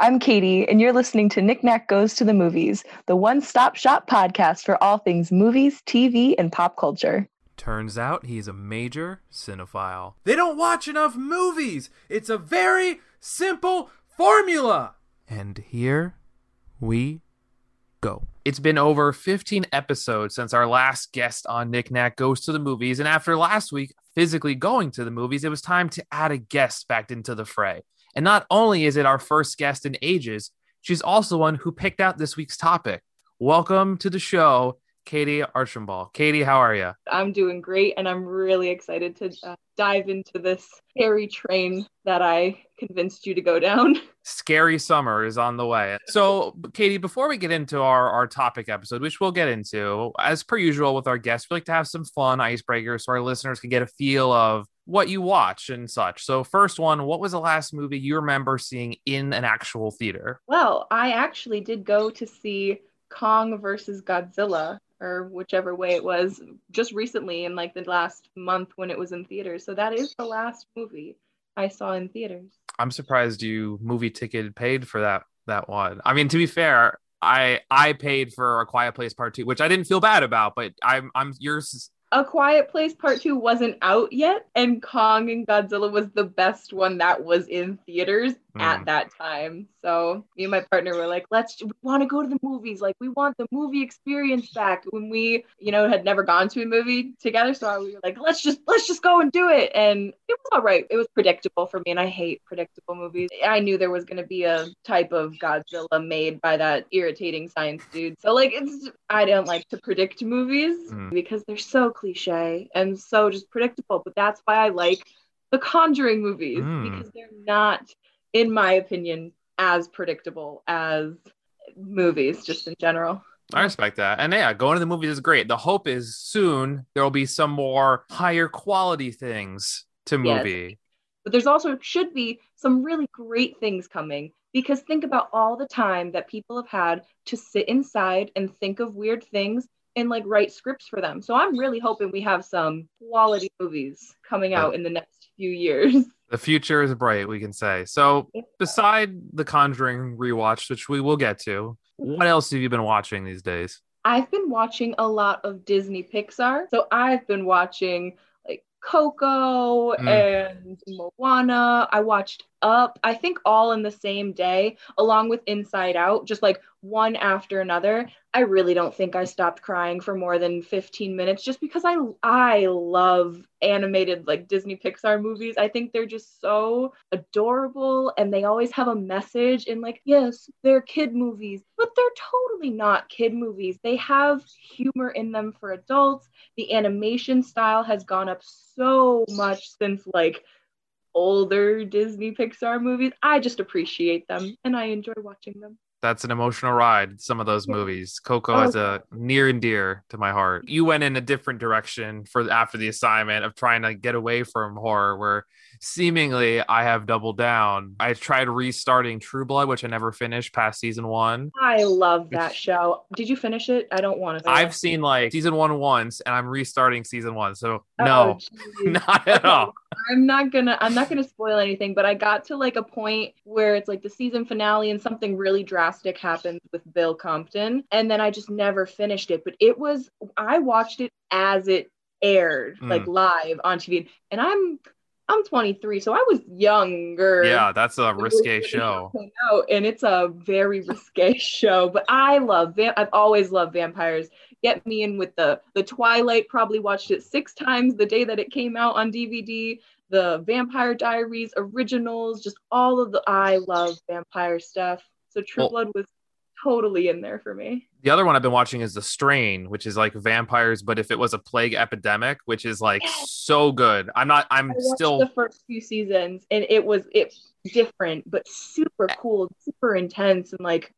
I'm Katie, and you're listening to Nick Nack Goes to the Movies, the one stop shop podcast for all things movies, TV, and pop culture. Turns out he's a major cinephile. They don't watch enough movies! It's a very simple formula! And here we go. It's been over 15 episodes since our last guest on Nick Nack Goes to the Movies, and after last week physically going to the movies, it was time to add a guest back into the fray. And not only is it our first guest in ages, she's also one who picked out this week's topic. Welcome to the show, Katie Archambault. Katie, how are you? I'm doing great, and I'm really excited to uh, dive into this scary train that I convinced you to go down. Scary summer is on the way. So, Katie, before we get into our, our topic episode, which we'll get into, as per usual with our guests, we like to have some fun icebreakers so our listeners can get a feel of what you watch and such. So, first one, what was the last movie you remember seeing in an actual theater? Well, I actually did go to see Kong versus Godzilla or whichever way it was just recently in like the last month when it was in theaters. So that is the last movie I saw in theaters. I'm surprised you movie ticket paid for that that one. I mean, to be fair, I I paid for a Quiet Place Part Two, which I didn't feel bad about, but I'm I'm yours a Quiet Place Part 2 wasn't out yet, and Kong and Godzilla was the best one that was in theaters mm. at that time. So me and my partner were like, let's we want to go to the movies. Like we want the movie experience back when we, you know, had never gone to a movie together. So we were like, let's just let's just go and do it. And it was all right. It was predictable for me, and I hate predictable movies. I knew there was gonna be a type of Godzilla made by that irritating science dude. So like it's I don't like to predict movies mm. because they're so cliche and so just predictable. But that's why I like the Conjuring movies mm. because they're not in my opinion, as predictable as movies just in general. I respect that. And yeah, going to the movies is great. The hope is soon there will be some more higher quality things to movie. Yes. But there's also should be some really great things coming because think about all the time that people have had to sit inside and think of weird things and like write scripts for them. So I'm really hoping we have some quality movies coming out in the next few years. The future is bright, we can say. So, beside the Conjuring rewatch, which we will get to, what else have you been watching these days? I've been watching a lot of Disney Pixar. So, I've been watching like Coco mm. and Moana. I watched Up, I think all in the same day, along with Inside Out, just like one after another. I really don't think I stopped crying for more than 15 minutes just because I I love animated like Disney Pixar movies. I think they're just so adorable and they always have a message and like yes, they're kid movies, but they're totally not kid movies. They have humor in them for adults. The animation style has gone up so much since like older Disney Pixar movies. I just appreciate them and I enjoy watching them that's an emotional ride. Some of those movies, Coco oh. is a near and dear to my heart. You went in a different direction for after the assignment of trying to get away from horror, where seemingly I have doubled down. I tried restarting True Blood, which I never finished past season one. I love that show. Did you finish it? I don't want to. I've seen like season one once, and I'm restarting season one. So oh, no, not at all. I'm not gonna. I'm not gonna spoil anything, but I got to like a point where it's like the season finale, and something really drastic happens with Bill Compton, and then I just never finished it. But it was. I watched it as it aired, mm. like live on TV, and I'm I'm 23, so I was younger. Yeah, that's a risque show. Out, and it's a very risque show, but I love. Va- I've always loved vampires. Get me in with the the Twilight. Probably watched it six times the day that it came out on DVD. The Vampire Diaries originals, just all of the. I love vampire stuff. So True well, Blood was totally in there for me. The other one I've been watching is The Strain, which is like vampires, but if it was a plague epidemic, which is like so good. I'm not. I'm still the first few seasons, and it was it different, but super eh. cool, super intense, and like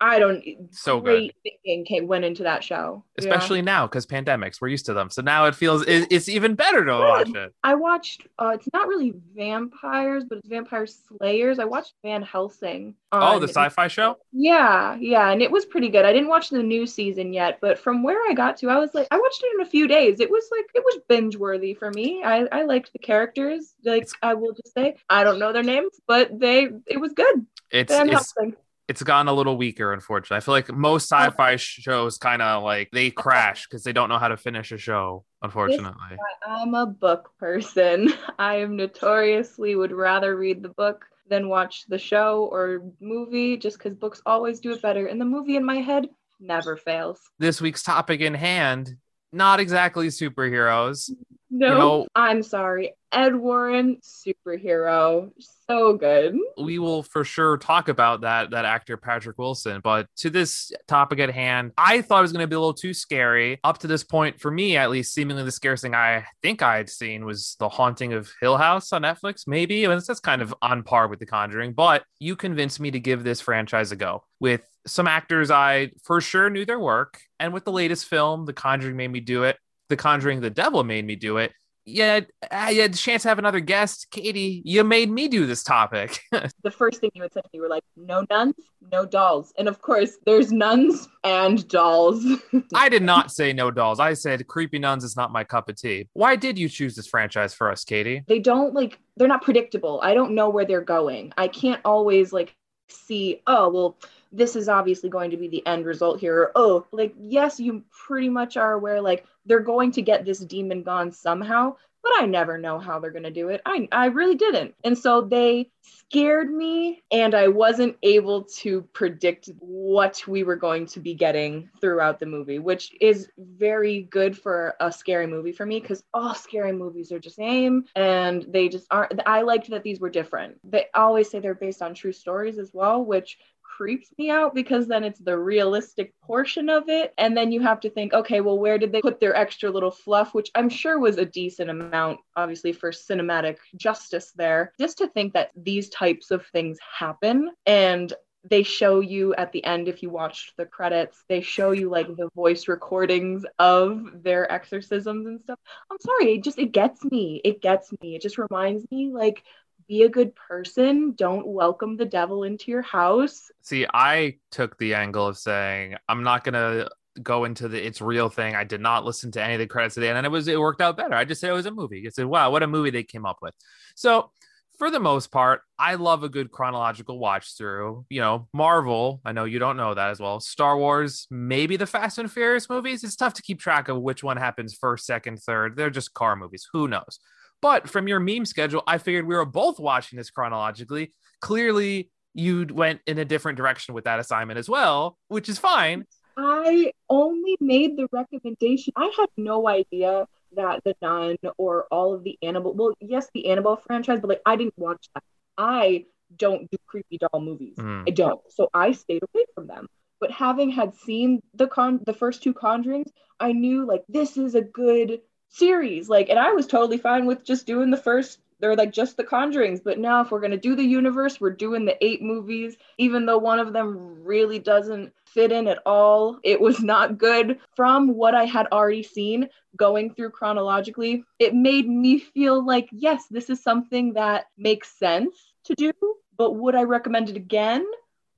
I don't. So great good. thinking came, went into that show, especially yeah. now because pandemics. We're used to them, so now it feels it, it's even better to watch it. I watched. Uh, it's not really vampires, but it's vampire slayers. I watched Van Helsing. oh, the sci-fi show. Yeah, yeah, and it was pretty good. I didn't watch the new season yet, but from where I got to, I was like, I watched it in a few days. It was like it was binge worthy for me. I I liked the characters. Like I will just say, I don't know their names, but they it was good. It's, Van it's Helsing it's gotten a little weaker unfortunately. I feel like most uh, sci-fi shows kind of like they crash because they don't know how to finish a show unfortunately. i'm a book person. I am notoriously would rather read the book than watch the show or movie just because books always do it better and the movie in my head never fails. This week's topic in hand not exactly superheroes. No, you know, I'm sorry. Ed Warren, superhero, so good. We will for sure talk about that that actor Patrick Wilson, but to this topic at hand, I thought it was going to be a little too scary. Up to this point, for me at least, seemingly the scariest thing I think I had seen was The Haunting of Hill House on Netflix. Maybe I mean, that's kind of on par with The Conjuring, but you convinced me to give this franchise a go with some actors I for sure knew their work, and with the latest film, The Conjuring made me do it. The Conjuring the Devil made me do it. Yeah, uh, I had the chance to have another guest. Katie, you made me do this topic. the first thing you had said to me were like, no nuns, no dolls. And of course, there's nuns and dolls. I did not say no dolls. I said creepy nuns is not my cup of tea. Why did you choose this franchise for us, Katie? They don't like, they're not predictable. I don't know where they're going. I can't always like see, oh, well, this is obviously going to be the end result here. Oh, like, yes, you pretty much are aware, like, they're going to get this demon gone somehow, but I never know how they're going to do it. I, I really didn't. And so they scared me, and I wasn't able to predict what we were going to be getting throughout the movie, which is very good for a scary movie for me because all scary movies are the same and they just aren't. I liked that these were different. They always say they're based on true stories as well, which creeps me out because then it's the realistic portion of it. And then you have to think, okay, well, where did they put their extra little fluff, which I'm sure was a decent amount, obviously, for cinematic justice there. Just to think that these types of things happen and they show you at the end if you watched the credits they show you like the voice recordings of their exorcisms and stuff i'm sorry it just it gets me it gets me it just reminds me like be a good person. Don't welcome the devil into your house. See, I took the angle of saying, I'm not going to go into the it's real thing. I did not listen to any of the credits end, and it was it worked out better. I just said it was a movie. I said, wow, what a movie they came up with. So for the most part, I love a good chronological watch through. You know, Marvel, I know you don't know that as well. Star Wars, maybe the Fast and Furious movies. It's tough to keep track of which one happens first, second, third. They're just car movies. Who knows? But from your meme schedule, I figured we were both watching this chronologically. Clearly, you went in a different direction with that assignment as well, which is fine. I only made the recommendation. I had no idea that the Nun or all of the animal well, yes, the Annabelle franchise, but like I didn't watch that. I don't do creepy doll movies. Mm. I don't. So I stayed away from them. But having had seen the con the first two conjurings, I knew like this is a good series. Like and i was totally fine with just doing the first they're like just the conjurings but now if we're going to do the universe we're doing the eight movies. Even though one of them really doesn't fit in at all it was not good. From what i had already seen going through chronologically it made me feel like yes this is something that makes sense to do. But would i recommend it again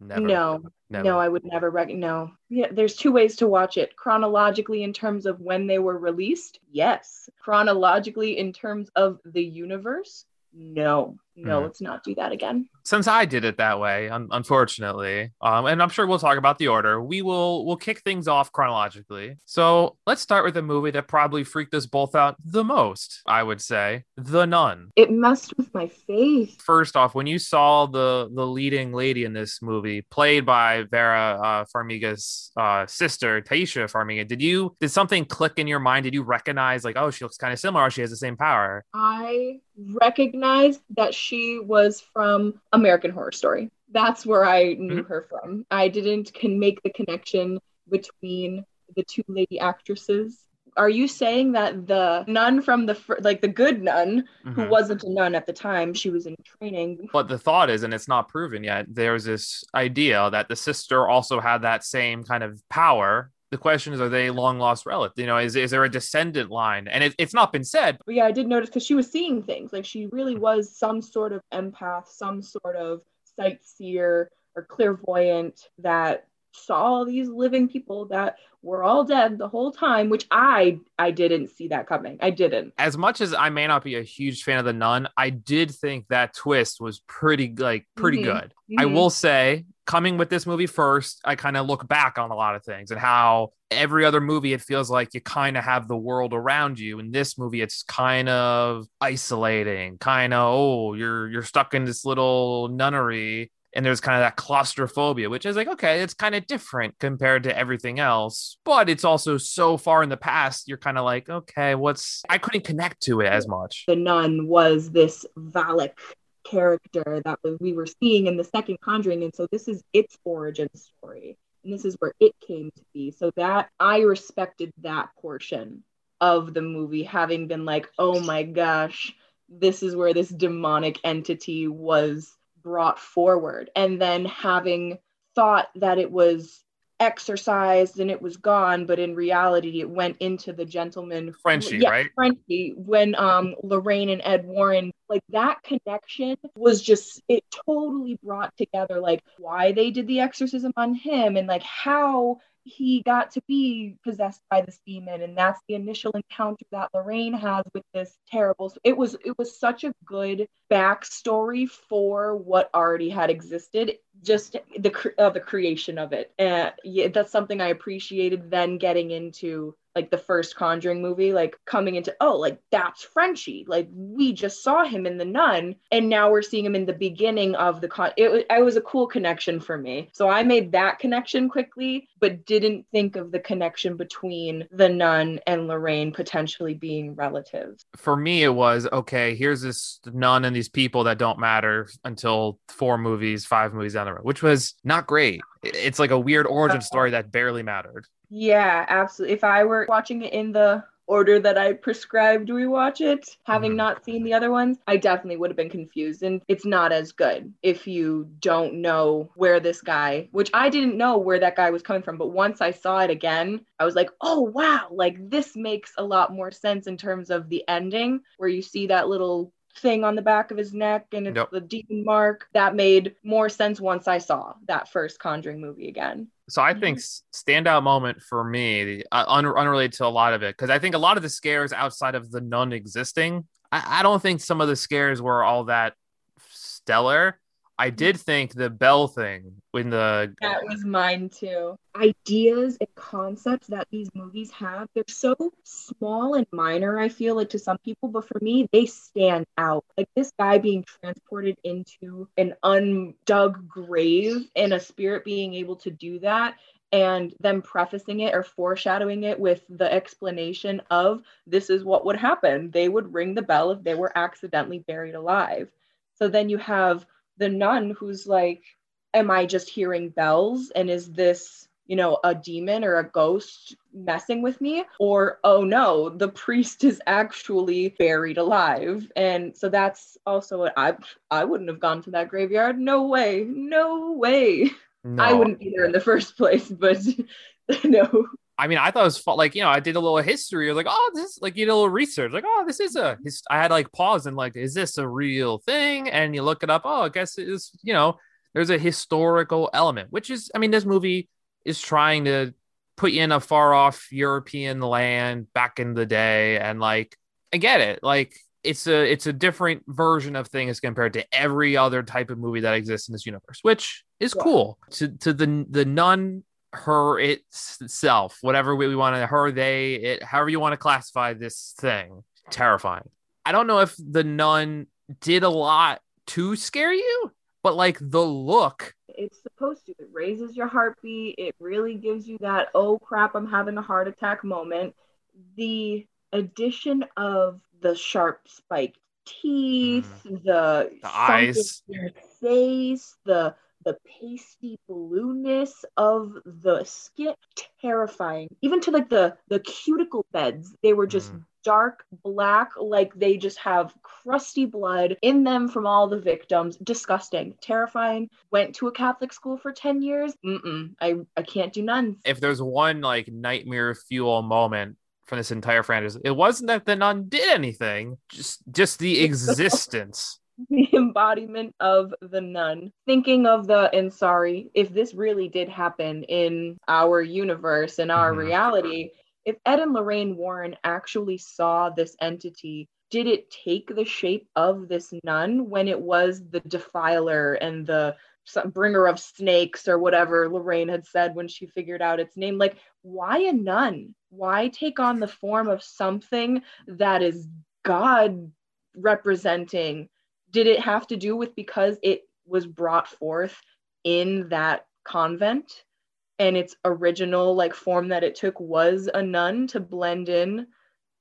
Never. no Never. No, I would never rec- no. Yeah, there's two ways to watch it. Chronologically in terms of when they were released. Yes. Chronologically in terms of the universe. No. No, mm. let's not do that again since I did it that way, un- unfortunately, um, and I'm sure we'll talk about the order. We will we'll kick things off chronologically. So let's start with a movie that probably freaked us both out the most. I would say, The Nun. It messed with my faith. First off, when you saw the the leading lady in this movie, played by Vera uh, Farmiga's uh, sister, Taissa Farmiga, did you did something click in your mind? Did you recognize like, oh, she looks kind of similar, or she has the same power? I recognized that she was from American Horror Story. That's where I knew mm-hmm. her from. I didn't can make the connection between the two lady actresses. are you saying that the nun from the fir- like the good nun who Mhm. wasn't a nun at the time, she was in training. But the thought is, and it's not proven yet, there's this idea that the sister also had that same kind of power. The question is, are they long lost relatives? You know, is, is there a descendant line? And it, it's not been said. But yeah, I did notice because she was seeing things. Like she really was some sort of empath, some sort of sightseer or clairvoyant that saw these living people that were all dead the whole time, which I I didn't see that coming. I didn't. As much as I may not be a huge fan of the nun, I did think that twist was pretty like pretty Mhm. good. I Mhm. will say, coming with this movie first, I kind of look back on a lot of things and how every other movie it feels like you kind of have the world around you. In this movie, it's kind of isolating, kind of oh, you're you're stuck in this little nunnery. And there's kind of that claustrophobia, which is like, okay, it's kind of different compared to everything else. But it's also so far in the past, you're kind of like, okay, what's I couldn't connect to it as much. the nun was this Valak character that we were seeing in the second Conjuring, and so this is its origin story, and this is where it came to be. So that I respected that portion of the movie, having been like, oh my gosh, this is where this demonic entity was brought forward, and then having thought that it was exercised and it was gone but in reality it went into the gentleman Frenchie, yeah, right? Frenchie when um Lorraine and Ed Warren like that connection was just it totally brought together like why they did the exorcism on him and like how he got to be possessed by this demon and that's the initial encounter that Lorraine has with this terrible it was it was such a good backstory for what already had existed just the uh, the creation of it. And yeah that's something I appreciated then getting into like the first conjuring movie like coming into oh like that's frenchie. Like we just saw him in the nun and now we're seeing him in the beginning of the con it, wa- it was a cool connection for me. So i made that connection quickly but didn't think of the connection between the nun and lorraine potentially being relatives. For me it was okay here's this nun and these people that don't matter until four movies five movies down the road which was not great. It's like a weird origin uh-huh. story that barely mattered yeah absolutely if i were watching it in the order that I prescribed we watch it, having Mhm. not seen the other ones, I definitely would have been confused. And it's not as good if you don't know where this guy, which I didn't know where that guy was coming from. But once I saw it again, I was like, oh, wow, like this makes a lot more sense in terms of the ending where you see that little thing on the back of his neck and it's Yep. the demon mark. That made more sense once I saw that first Conjuring movie again. So i think standout moment for me uh, un- unrelated to a lot of it because i think a lot of the scares outside of the nun existing I-, I don't think some of the scares were all that stellar i did think the bell thing when the That was mine too. Ideas and concepts that these movies have, they're so small and minor, I feel like to some people, but for me, they stand out. Like this guy being transported into an undug grave and a spirit being able to do that. And them prefacing it or foreshadowing it with the explanation of this is what would happen. They would ring the bell if they were accidentally buried alive. So then you have the nun who's like, am I just hearing bells? And is this, you know, a demon or a ghost messing with me? Or, oh no, the priest is actually buried alive. And so that's also what I I wouldn't have gone to that graveyard. No way. No way. no, I wouldn't be there in the first place, but no. I mean, I thought it was fu- like you know, I did a little history. I was like, oh, this is like you did a little research. Like, oh, this is a. His- I had like pause and like, is this a real thing? And you look it up. Oh, I guess it is. You know, there's a historical element, which is, I mean, this movie is trying to put you in a far off European land back in the day, and like, I get it. Like, it's a it's a different version of things compared to every other type of movie that exists in this universe, which is Yeah. cool. To to the the nun her itself, whatever we, we want to her, they, it, however you want to classify this thing, terrifying. I don't know if the nun did a lot to scare you, but like the look, It's supposed to. It raises your heartbeat. It really gives you that, oh crap, I'm having a heart attack moment. The addition of the sharp spiked teeth, mm-hmm. the, The eyes. sunken face, the the pasty blueness of the skin terrifying. Even to like the the cuticle beds they were just mm. dark black like they just have crusty blood in them from all the victims. Disgusting. Terrifying. Went to a catholic school for 10 years. Mm-mm, i i can't do nuns if there's one like nightmare fuel moment from this entire franchise it wasn't that the nun did anything just just the existence the embodiment of the nun. Thinking of the, and sorry, if this really did happen in our universe, in our mm-hmm. reality, if Ed and Lorraine Warren actually saw this entity, did it take the shape of this nun when it was the defiler and the bringer of snakes or whatever Lorraine had said when she figured out its name? Like, why a nun? Why take on the form of something that is God representing? Did it have to do with because it was brought forth in that convent? And its original like form that it took was a nun to blend in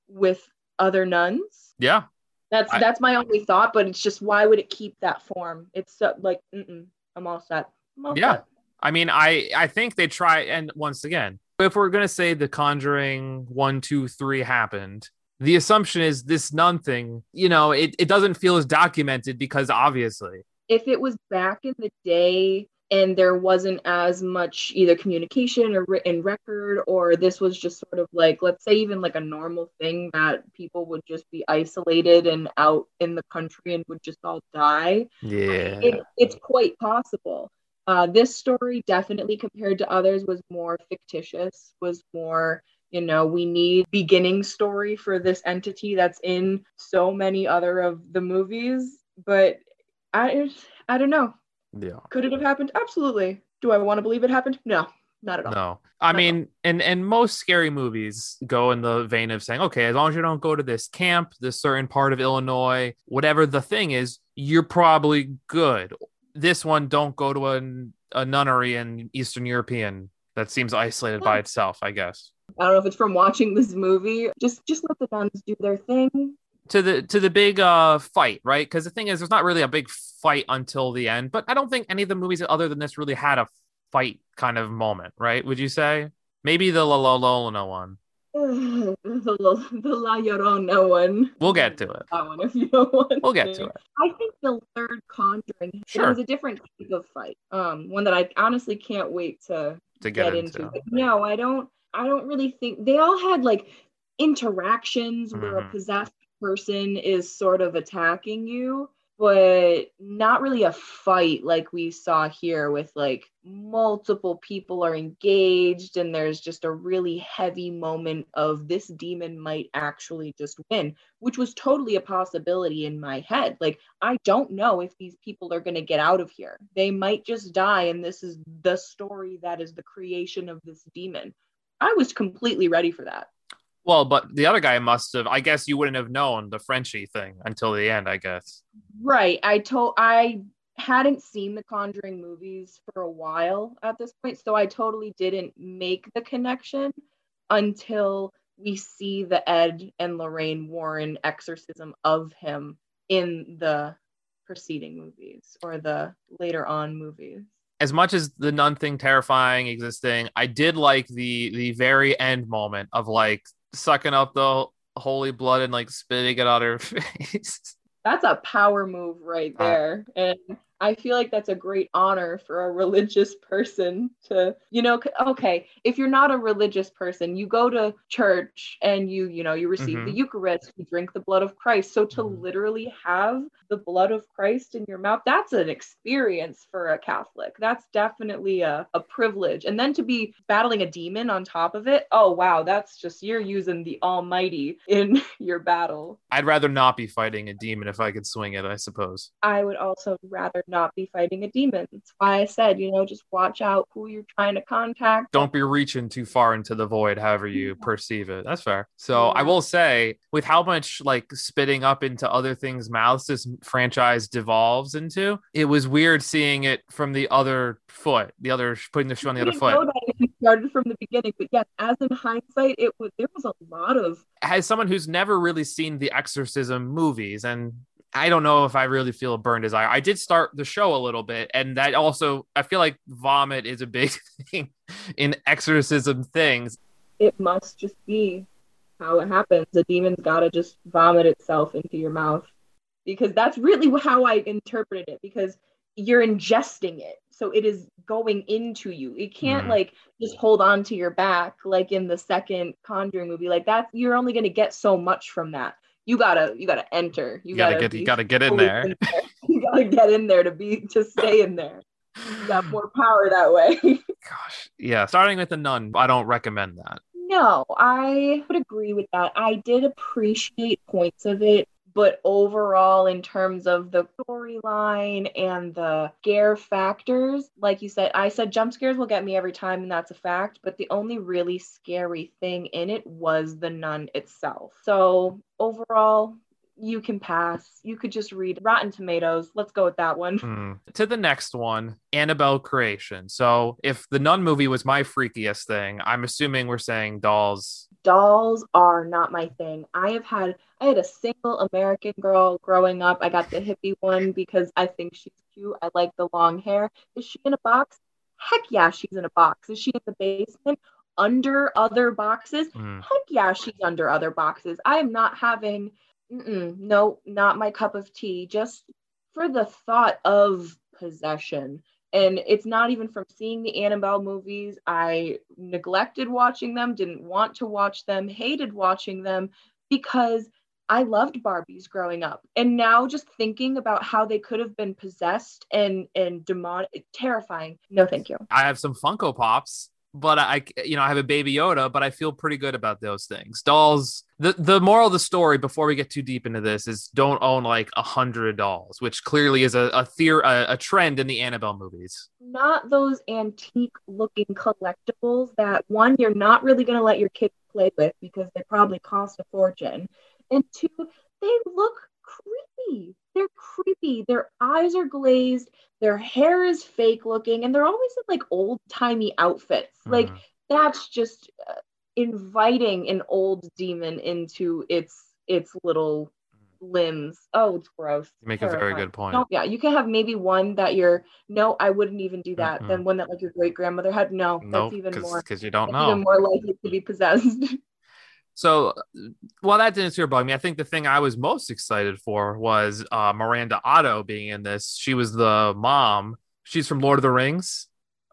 with other nuns? Yeah. That's I, that's my only thought but it's just why would it keep that form? It's so, like i'm all set. I'm all yeah. set. i mean i i think they try and once again if we're gonna say the conjuring one two three happened the assumption is this nun thing, you know, it, it doesn't feel as documented because obviously. If it was back in the day and there wasn't as much either communication or written record, or this was just sort of like, let's say, even like a normal thing that people would just be isolated and out in the country and would just all die. Yeah. It, it's quite possible. Uh, this story, definitely compared to others, was more fictitious, was more you know we need beginning story for this entity that's in so many other of the movies but i i don't know. Yeah. Could it have happened? Absolutely. Do i want to believe it happened? No not at all. No. I not mean and and most scary movies go in the vein of saying okay as long as you don't go to this camp this certain part of illinois whatever the thing is you're probably good. This one don't go to a, a nunnery in eastern european. That seems isolated by itself i guess I don't know if it's from watching this movie. Just just let the nuns do their thing. To the to the big uh fight, right? Because the thing is, there's not really a big fight until the end. But I don't think any of the movies other than this really had a fight kind of moment, right? Would you say? Maybe the La La Llorona one. the, the La Llorona one. We'll get to it. That one if you don't want We'll get to it. I think the third Conjuring sure. was a different type of fight. Um, one that I honestly can't wait to, to get, get into. into. no, I don't. I don't really think they all had like interactions mm-hmm. where a mm-hmm. possessed person is sort of attacking you, but not really a fight like we saw here with like multiple people are engaged and there's just a really heavy moment of this demon might actually just win, which was totally a possibility in my head. Like, I don't know if these people are going to get out of here. They might just die, and this is the story that is the creation of this demon I was completely ready for that. Well, but the other guy must have. I guess you wouldn't have known the Frenchie thing until the end. I guess. Right. I told I hadn't seen the Conjuring movies for a while at this point, so I totally didn't make the connection until we see the Ed and Lorraine Warren exorcism of him in the preceding movies or the later on movies as much as the nun thing terrifying existing, I did like the the very end moment of like sucking up the holy blood and like spitting it on her face. That's a power move right uh, there. Uh, and I feel like that's a great honor for a religious person to, you know, okay, if you're not a religious person, you go to church and you, you know, you receive mm-hmm. the Eucharist, you drink the blood of Christ. So to mm-hmm. literally have the blood of Christ in your mouth, that's an experience for a Catholic. That's definitely a, a privilege. And then to be battling a demon on top of it, oh, wow, that's just, you're using the Almighty in your battle. I'd rather not be fighting a demon if I could swing it, I suppose. I would also rather not be fighting a demon. That's why I said, you know, just watch out who you're trying to contact. Don't be reaching too far into the void, however you yeah. perceive it. That's fair. So yeah. I will say, with how much like spitting up into other things' mouths this franchise devolves into, it was weird seeing it from the other foot, the other putting the shoe on the other foot. started from the beginning, but yes, as in hindsight, it was there was a lot of. As someone who's never really seen the exorcism movies and I don't know if I really feel a burn desire. I did start the show a little bit, and that also I feel like vomit is a big thing in exorcism things. It must just be how it happens. The demon's gotta just vomit itself into your mouth. Because that's really how I interpreted it. Because you're ingesting it. So it is going into you. It can't mm. like just hold on to your back like in the second Conjuring movie. Like that you're only gonna get so much from that you gotta you gotta enter. You, you gotta, gotta, get you gotta get in there. in there. You gotta get in there to be to stay in there. You got more power that way. Gosh, yeah. Starting with the nun, I don't recommend that. No, I would agree with that. I did appreciate points of it but overall in terms of the storyline and the scare factors like you said i said jump scares will get me every time and that's a fact but the only really scary thing in it was the nun itself so overall you can pass. You could just read Rotten Tomatoes. Let's go with that one. Mm. To the next one, Annabelle Creation. So, if the Nun movie was my freakiest thing, I'm assuming we're saying dolls. Dolls are not my thing. I have had I had a single American girl growing up. I got the hippie one because I think she's cute. I like the long hair. Is she in a box? Heck yeah, she's in a box. Is she in the basement? Under other boxes? Mm. Heck yeah, she's under other boxes. I am not having no, not my cup of tea. Just for the thought of possession. And it's not even from seeing the Annabelle movies. I neglected watching them, didn't want to watch them, hated watching them because I loved Barbies growing up. And now just thinking about how they could have been possessed and and demonic terrifying. No, thank you. I have some Funko Pops but I, you know, I have a baby Yoda, but I feel pretty good about those things. Dolls. The the moral of the story, before we get too deep into this, is don't own like a hundred dolls, which clearly is a a, theor- a a trend in the Annabelle movies. Not those antique looking collectibles that one you're not really going to let your kids play with because they probably cost a fortune, and two they look creepy. They're creepy. Their eyes are glazed. Their hair is fake looking, and they're always in like old timey outfits. Mm. Like that's just uh, inviting an old demon into its its little limbs. Oh, it's gross. You make Terrifying. a very good point. No, yeah, you can have maybe one that you're no, I wouldn't even do that. Mm-hmm. Then one that like your great grandmother had. No, nope, that's even more because you don't know. Even more likely to be possessed. So, while that didn't super bug me, I think the thing I was most excited for was uh, Miranda Otto being in this. She was the mom. She's from Lord of the Rings.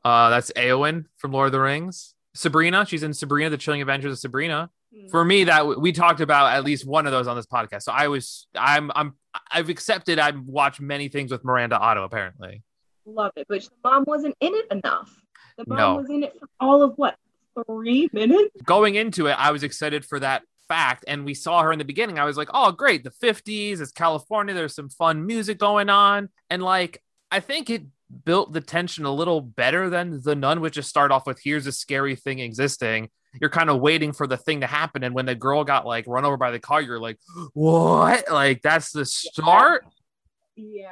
Uh, that's Eowyn from Lord of the Rings. Sabrina, she's in Sabrina: The Chilling Adventures of Sabrina. Mm-hmm. For me, that we talked about at least one of those on this podcast. So I was, I'm, I'm, I've accepted. I've watched many things with Miranda Otto. Apparently, love it, but the mom wasn't in it enough. The mom no. was in it for all of what three minutes. Going into it, I was excited for that fact. And we saw her in the beginning. I was like, oh, great. The 50s, it's California. There's some fun music going on. And like, I think it built the tension a little better than The Nun, which just start off with here's a scary thing existing. You're kind of waiting for the thing to happen. And when the girl got like run over by the car, you're like, what? Like, that's the start? Yeah.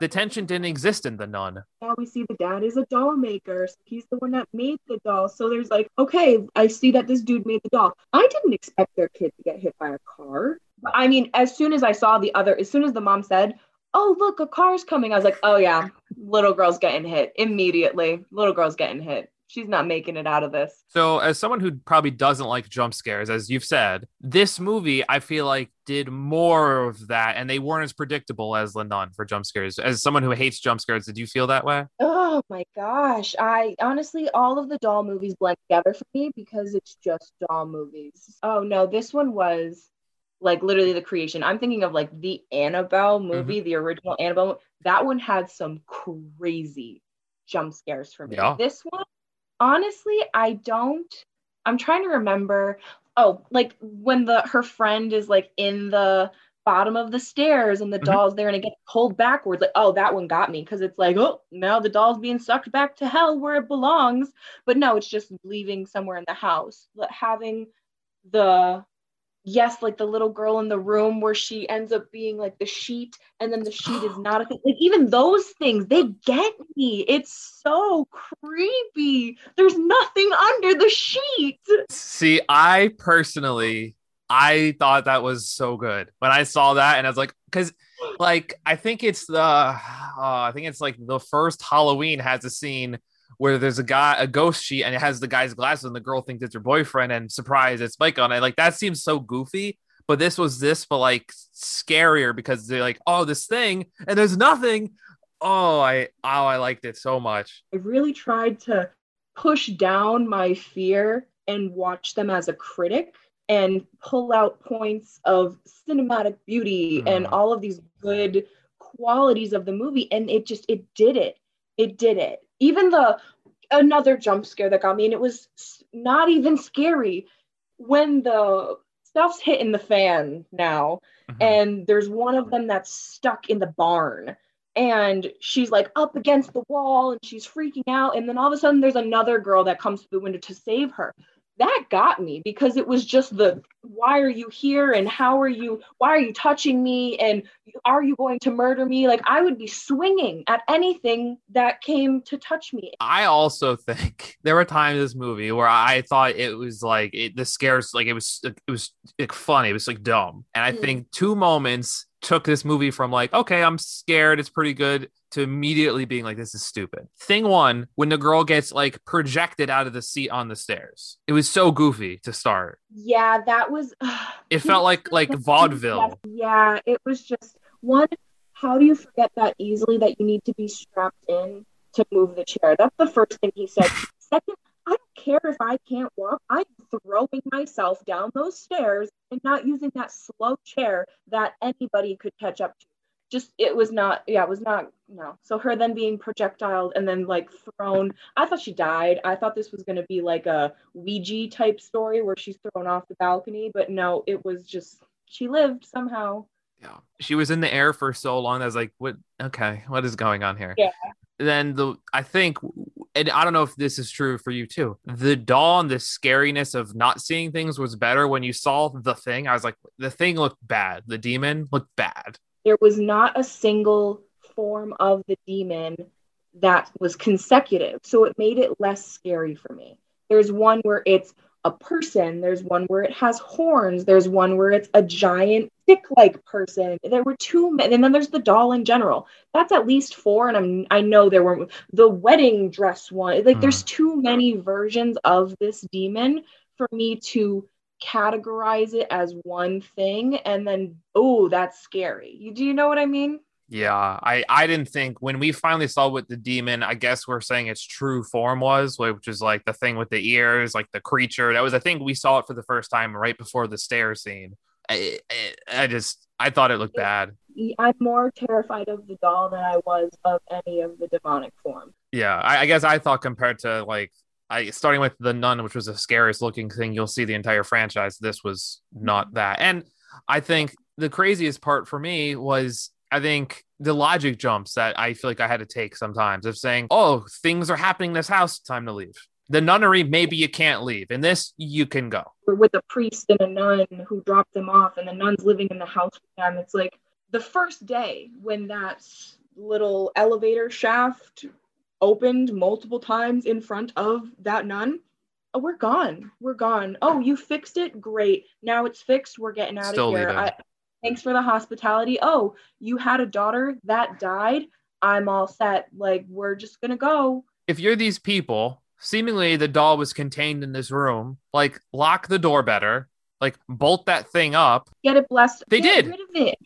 The tension didn't exist in the nun. Now we see the dad is a doll maker. So he's the one that made the doll. So there's like, okay, I see that this dude made the doll. I didn't expect their kid to get hit by a car. I mean, as soon as I saw the other, as soon as the mom said, oh, look, a car's coming, I was like, oh, yeah, little girl's getting hit immediately. Little girl's getting hit she's not making it out of this. So, as someone who probably doesn't like jump scares, as you've said, this movie I feel like did more of that, and they weren't as predictable as The Nun for jump scares. As someone who hates jump scares, did you feel that way? Oh my gosh, I honestly all of the doll movies blend together for me because it's just doll movies. Oh no, this one was like literally the creation. I'm thinking of like the Annabelle movie, mm-hmm. the original Annabelle. That one had some crazy jump scares for me. Yeah. This one honestly, I don't. I'm trying to remember. Oh, like when the her friend is like in the bottom of the stairs and the mm-hmm. doll's there and it gets pulled backwards. Like, oh, that one got me because it's like, oh, now the doll's being sucked back to hell where it belongs. But no, it's just leaving somewhere in the house. But having the yes, like the little girl in the room where she ends up being like the sheet, and then the sheet is not a thing. Like even those things, they get me. It's so creepy. There's nothing under the sheet. See, I personally, I thought that was so good when I saw that, and I was like, because like I think it's the uh, I think it's like the first Halloween has a scene where there's a guy a ghost sheet and it has the guy's glasses and the girl thinks it's her boyfriend and surprise it's Mike on it. Like that seems so goofy. But this was this, but like scarier because they're like, oh, this thing, and there's nothing. Oh, I oh, I liked it so much. I really tried to push down my fear and watch them as a critic and pull out points of cinematic beauty mm. and all of these good qualities of the movie and it just it did it it did it even the another jump scare that got me and it was not even scary when the stuff's hitting the fan now mm-hmm. and there's one of them that's stuck in the barn and she's like up against the wall and she's freaking out and then all of a sudden there's another girl that comes through the window to save her that got me because it was just the why are you here and how are you why are you touching me and are you going to murder me like i would be swinging at anything that came to touch me i also think there were times in this movie where i thought it was like it, the scares like it was it was like funny it was like dumb and i mm. think two moments took this movie from like, okay, I'm scared, it's pretty good, to immediately being like, this is stupid. Thing one, when the girl gets like projected out of the seat on the stairs, it was so goofy to start. Yeah, that was. Uh, it felt like like vaudeville. Yeah, it was just one. How do you forget that easily that you need to be strapped in to move the chair? That's the first thing he said. Second, I don't care if I can't walk. I'm throwing myself down those stairs and not using that slow chair that anybody could catch up to. Just it was not, yeah, it was not, no. So her then being projectiled and then like thrown. I thought she died. I thought this was gonna be like a Ouija type story where she's thrown off the balcony, but no, it was just she lived somehow. Yeah. She was in the air for so long. I was like, what okay, what is going on here? Yeah. Then the I think and I don't know if this is true for you too. The dawn, the scariness of not seeing things was better when you saw the thing. I was like, the thing looked bad. The demon looked bad. There was not a single form of the demon that was consecutive. So it made it less scary for me. There's one where it's a person. There's one where it has horns. There's one where it's a giant stick-like person. There were two, men, and then there's the doll in general. That's at least four, and I'm I know there were the wedding dress one. Like mm. there's too many versions of this demon for me to categorize it as one thing, and then oh, that's scary. You do you know what I mean? Yeah, I I didn't think when we finally saw what the demon, I guess we're saying its true form was, which is like the thing with the ears, like the creature. That was I think we saw it for the first time right before the stair scene. I, I, I just I thought it looked bad. I'm more terrified of the doll than I was of any of the demonic forms. Yeah, I, I guess I thought compared to like I starting with the nun, which was the scariest looking thing you'll see the entire franchise. This was not mm-hmm. that, and I think the craziest part for me was I think the logic jumps that I feel like I had to take sometimes of saying, oh, things are happening in this house, time to leave. The nunnery, maybe you can't leave. In this, you can go. With a priest and a nun who dropped them off, and the nun's living in the house with them. It's like the first day when that little elevator shaft opened multiple times in front of that nun. Oh, we're gone. We're gone. Oh, you fixed it? Great. Now it's fixed. We're getting out Still of here. I, thanks for the hospitality. Oh, you had a daughter that died. I'm all set. Like, we're just going to go. If you're these people, seemingly the doll was contained in this room, like, lock the door better, like, bolt that thing up. Get it blessed. They get did. rid of it.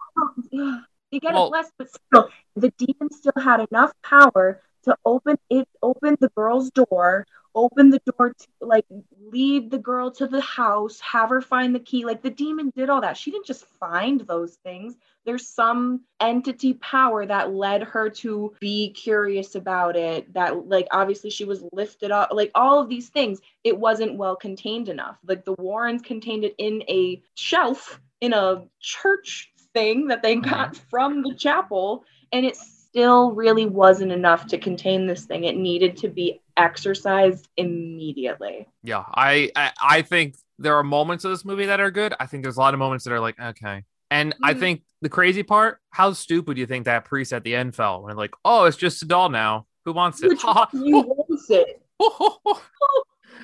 They get well, it blessed, but still, the demon still had enough power to open it, open the girl's door, open the door to like lead the girl to the house, have her find the key. Like the demon did all that. She didn't just find those things. There's some entity power that led her to be curious about it. That like obviously she was lifted up. Like all of these things, it wasn't well contained enough. Like the Warrens contained it in a shelf in a church thing that they got mm-hmm. from the chapel and it's still really wasn't enough to contain this thing. It needed to be exercised immediately. Yeah, I, I, I think there are moments of this movie that are good. I think there's a lot of moments that are like okay. And mm-hmm. I think the crazy part, how stupid do you think that priest at the end felt when like, oh, it's just a doll now. Who wants it? You wants it.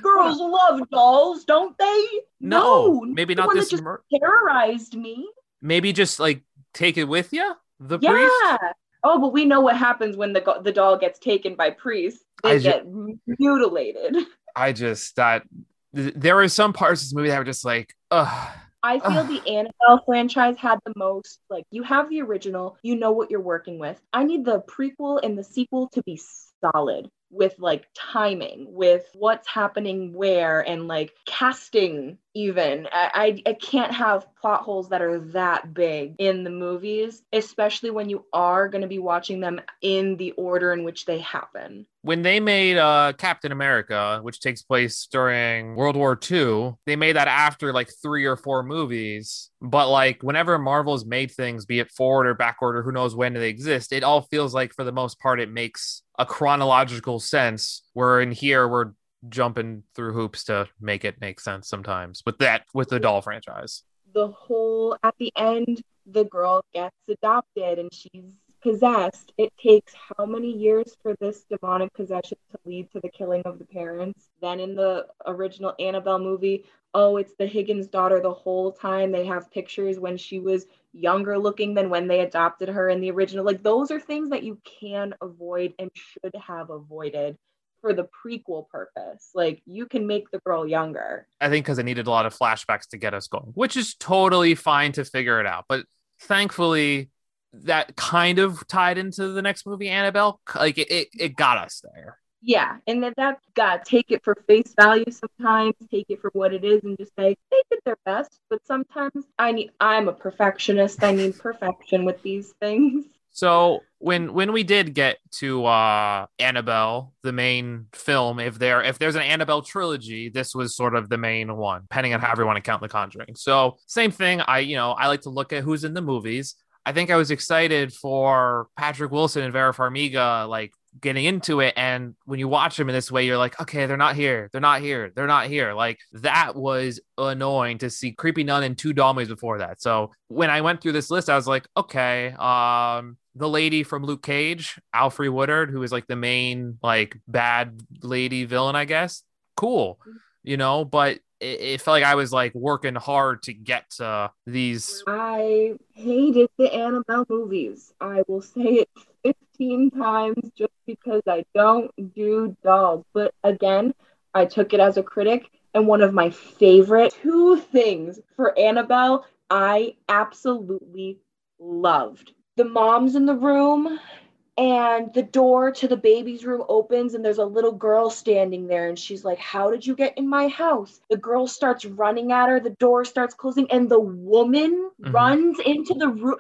Girls love dolls, don't they? No, no maybe not this. Just mur- terrorized me. Maybe just like take it with you the yeah. priest. Oh, but we know what happens when the the doll gets taken by priests. They I ju- get mutilated. I just that there were some parts of this movie that were just like, ugh. I feel Ugh. the Annabelle franchise had the most like you have the original, you know what you're working with. I need the prequel and the sequel to be solid with like timing, with what's happening where and like casting even. I, I can't have plot holes that are that big in the movies, especially when you are going to be watching them in the order in which they happen. When they made uh, Captain America, which takes place during World War II, they made that after like three or four movies. But like whenever Marvel's made things, be it forward or backward or who knows when they exist, it all feels like for the most part it makes a chronological sense. Where in here we're jumping through hoops to make it make sense sometimes with that with the doll franchise. the whole at the end the girl gets adopted and she's possessed. It takes how many years for this demonic possession to lead to the killing of the parents? Then in the original annabelle movie oh it's the higgins daughter the whole time. They have pictures when she was younger looking than when they adopted her in the original. Like those are things that you can avoid and should have avoided for the prequel purpose like you can make the girl younger I think because it needed a lot of flashbacks to get us going, which is totally fine to figure it out. But thankfully, that kind of tied into the next movie, Annabelle. Like it, it, it got us there. Yeah, and that that got take it for face value sometimes, take it for what it is, and just say they did their best. But sometimes I need I'm a perfectionist. I need perfection with these things. So when when we did get to uh Annabelle, the main film, if there if there's an Annabelle trilogy, this was sort of the main one, depending on how everyone to count the conjuring. So same thing. I you know, I like to look at who's in the movies. I think I was excited for Patrick Wilson and Vera Farmiga like getting into it and when you watch them in this way you're like okay they're not here they're not here they're not here like that was annoying to see creepy nun and two doll movies before that so when i went through this list i was like okay um the lady from luke cage alfre woodard who is like the main like bad lady villain i guess cool you know but it, it felt like i was like working hard to get to these I hated the Annabelle movies. I will say it 15 times just because I don't do dolls. But again, I took it as a critic, and one of my favorite two things for Annabelle, I absolutely loved. The mom's in the room, and the door to the baby's room opens, and there's a little girl standing there, and she's like, How did you get in my house? The girl starts running at her, the door starts closing, and the woman Mhm. runs into the room.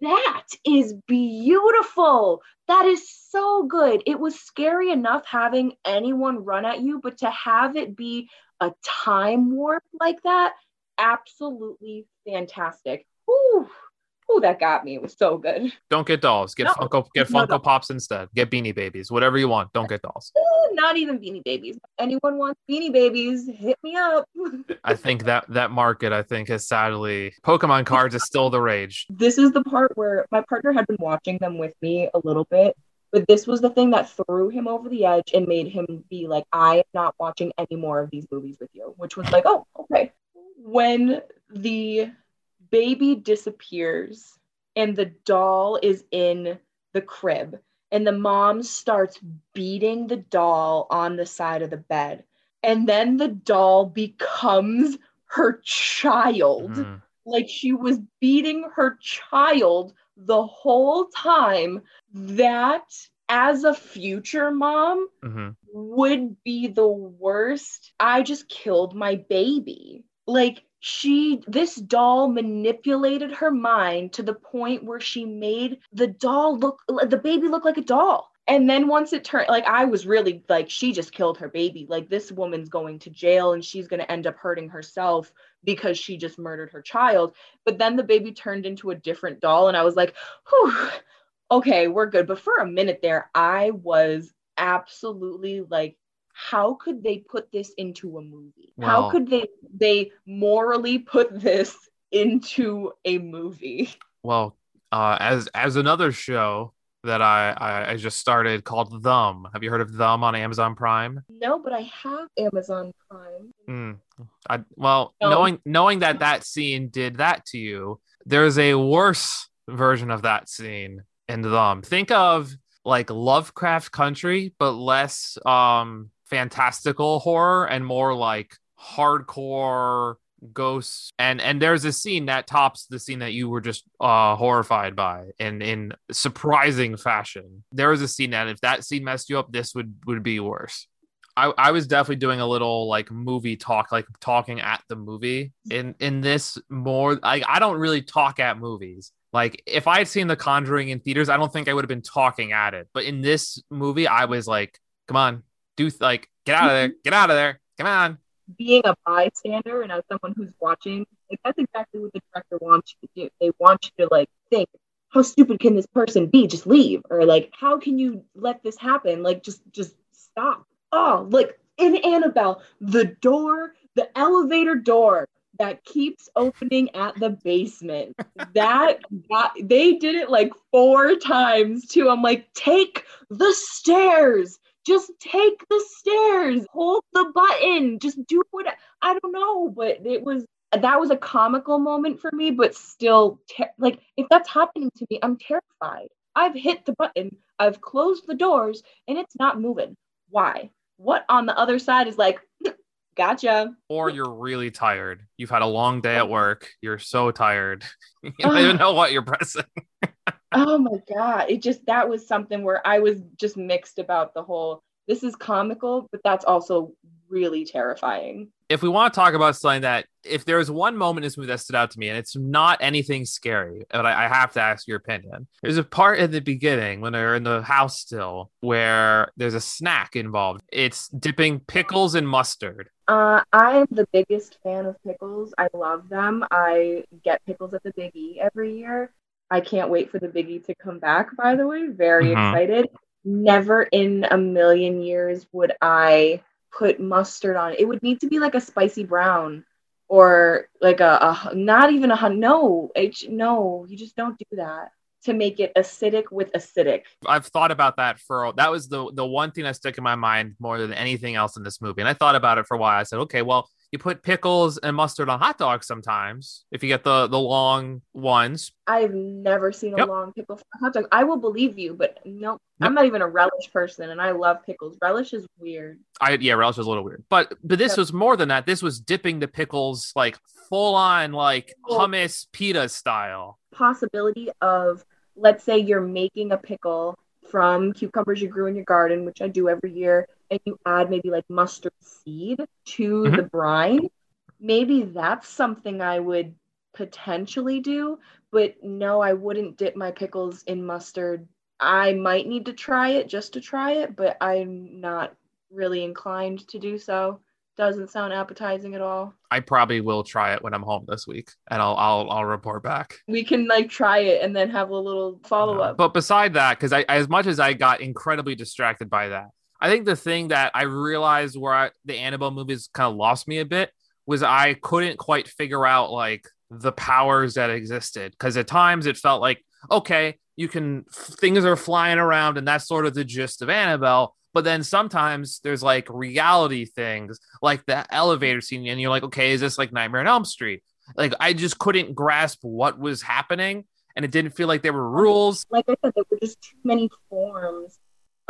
That is beautiful. That is so good. It was scary enough having anyone run at you, but to have it be a time warp like that, absolutely fantastic. Ooh, ooh, that got me. It was so good. don't get dolls get No. funko get No, funko pops instead get beanie babies whatever you want don't get dolls not even beanie babies. Anyone wants beanie babies? Hit me up. I think that that market, I think, is sadly Pokemon cards is still the rage. this is the part where my partner had been watching them with me a little bit, but this was the thing that threw him over the edge and made him be like, I am not watching any more of these movies with you, which was like, oh, okay. When the baby disappears and the doll is in the crib and the mom starts beating the doll on the side of the bed. And then the doll becomes her child. Mhm. like she was beating her child the whole time. That as a future mom Mhm. would be the worst. I just killed my baby. Like she this doll manipulated her mind to the point where she made the doll look the baby look like a doll. And then once it turned like i was really like she just killed her baby. Like this woman's going to jail and she's going to end up hurting herself because she just murdered her child. But then the baby turned into a different doll and i was like Whew, okay we're good. But for a minute there i was absolutely like how could they put this into a movie how could they they morally put this into a movie Well, uh, as as another show that I, I I just started called Them. Have you heard of Them on Amazon Prime? no but i have amazon prime Mm. I, well, No. knowing knowing that that scene did that to you, there's a worse version of that scene in them. Think of like Lovecraft Country, but less um fantastical horror and more like hardcore ghosts and and there's a scene that tops the scene that you were just uh horrified by in in surprising fashion there is a scene that if that scene messed you up this would would be worse I, I was definitely doing a little like movie talk, like talking at the movie. In in this more, like I don't really talk at movies. Like if I had seen The Conjuring in theaters, I don't think I would have been talking at it. But in this movie, I was like, "Come on, do like get out of there, get out of there, come on." Being a bystander and as someone who's watching, like that's exactly what the director wants you to do. They want you to like think, how stupid can this person be? Just leave, or like, how can you let this happen? Like, just just stop oh, like in Annabelle, the door, the elevator door that keeps opening at the basement. that that they did it like four times too. I'm like, take the stairs. Just take the stairs. Hold the button. Just do what I don't know, but it was that was a comical moment for me, but still ter- like if that's happening to me, I'm terrified. I've hit the button, I've closed the doors, and it's not moving. Why? what on the other side is like, gotcha. Or you're really tired. You've had a long day at work. You're so tired. You don't even ah. know what you're pressing. oh my God. It just, that was something where I was just mixed about the whole, this is comical, but that's also really terrifying if we want to talk about something that if there's one moment in this movie that stood out to me and it's not anything scary but I, I, have to ask your opinion. There's a part in the beginning when they're in the house still where there's a snack involved. It's dipping pickles in mustard. Uh, i'm the biggest fan of pickles. I love them. I get pickles at the biggie every year. I can't wait for the biggie to come back by the way. Very mm-hmm. excited. Never in a million years would i put mustard on it. It would need to be like a spicy brown or like a, a not even a no no you just don't do that to make it acidic with acidic. I've thought about that for that was the the one thing that stuck in my mind more than anything else in this movie. And I thought about it for a while. I said, okay, well, you put pickles and mustard on hot dogs sometimes if you get the the long ones. I've never seen a yep. long pickle for a hot dog. I will believe you, but no, nope. I'm not even a relish person, and I love pickles. Relish is weird. I yeah, relish is a little weird, but but this yep. was more than that. This was dipping the pickles like full on like hummus pita style. Possibility of let's say you're making a pickle from cucumbers you grew in your garden, which I do every year, and you add maybe like mustard seed to mm-hmm. the brine, maybe that's something I would potentially do. But no, I wouldn't dip my pickles in mustard. I might need to try it just to try it, but I'm not really inclined to do so doesn't sound appetizing at all. I probably will try it when I'm home this week, and I'll I'll I'll report back. We can like try it and then have a little follow up. but beside that, because I as much as I got incredibly distracted by that, I think the thing that I realized where I, the Annabelle movies kind of lost me a bit was I couldn't quite figure out like the powers that existed because at times it felt like okay you can things are flying around and that's sort of the gist of Annabelle but then sometimes there's like reality things, like the elevator scene, and you're like, okay, is this like Nightmare on Elm Street? Like I just couldn't grasp what was happening, and it didn't feel like there were rules. Like I said, there were just too many forms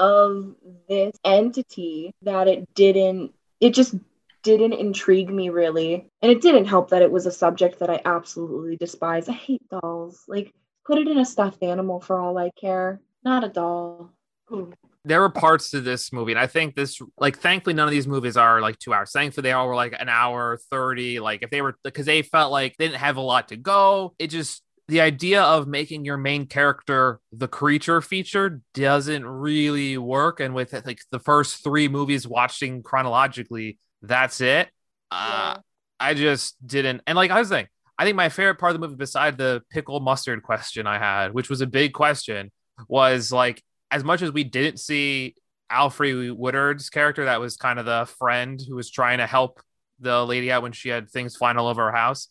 of this entity that it didn't. It just didn't intrigue me really, and it didn't help that it was a subject that I absolutely despise. I hate dolls. Like put it in a stuffed animal for all I care, not a doll. Ooh there were parts to this movie, and I think this, like, thankfully, none of these movies are like two hours. Thankfully, they all were like an hour 30. Like, if they were, because they felt like they didn't have a lot to go, it just, the idea of making your main character the creature feature doesn't really work. And with like the first three movies watching chronologically, that's it. Uh, I just didn't. And like I was saying, I think my favorite part of the movie, beside the pickle mustard question I had, which was a big question, was like as much as we didn't see Alfre Woodard's character, that was kind of the friend who was trying to help the lady out when she had things flying all over her house.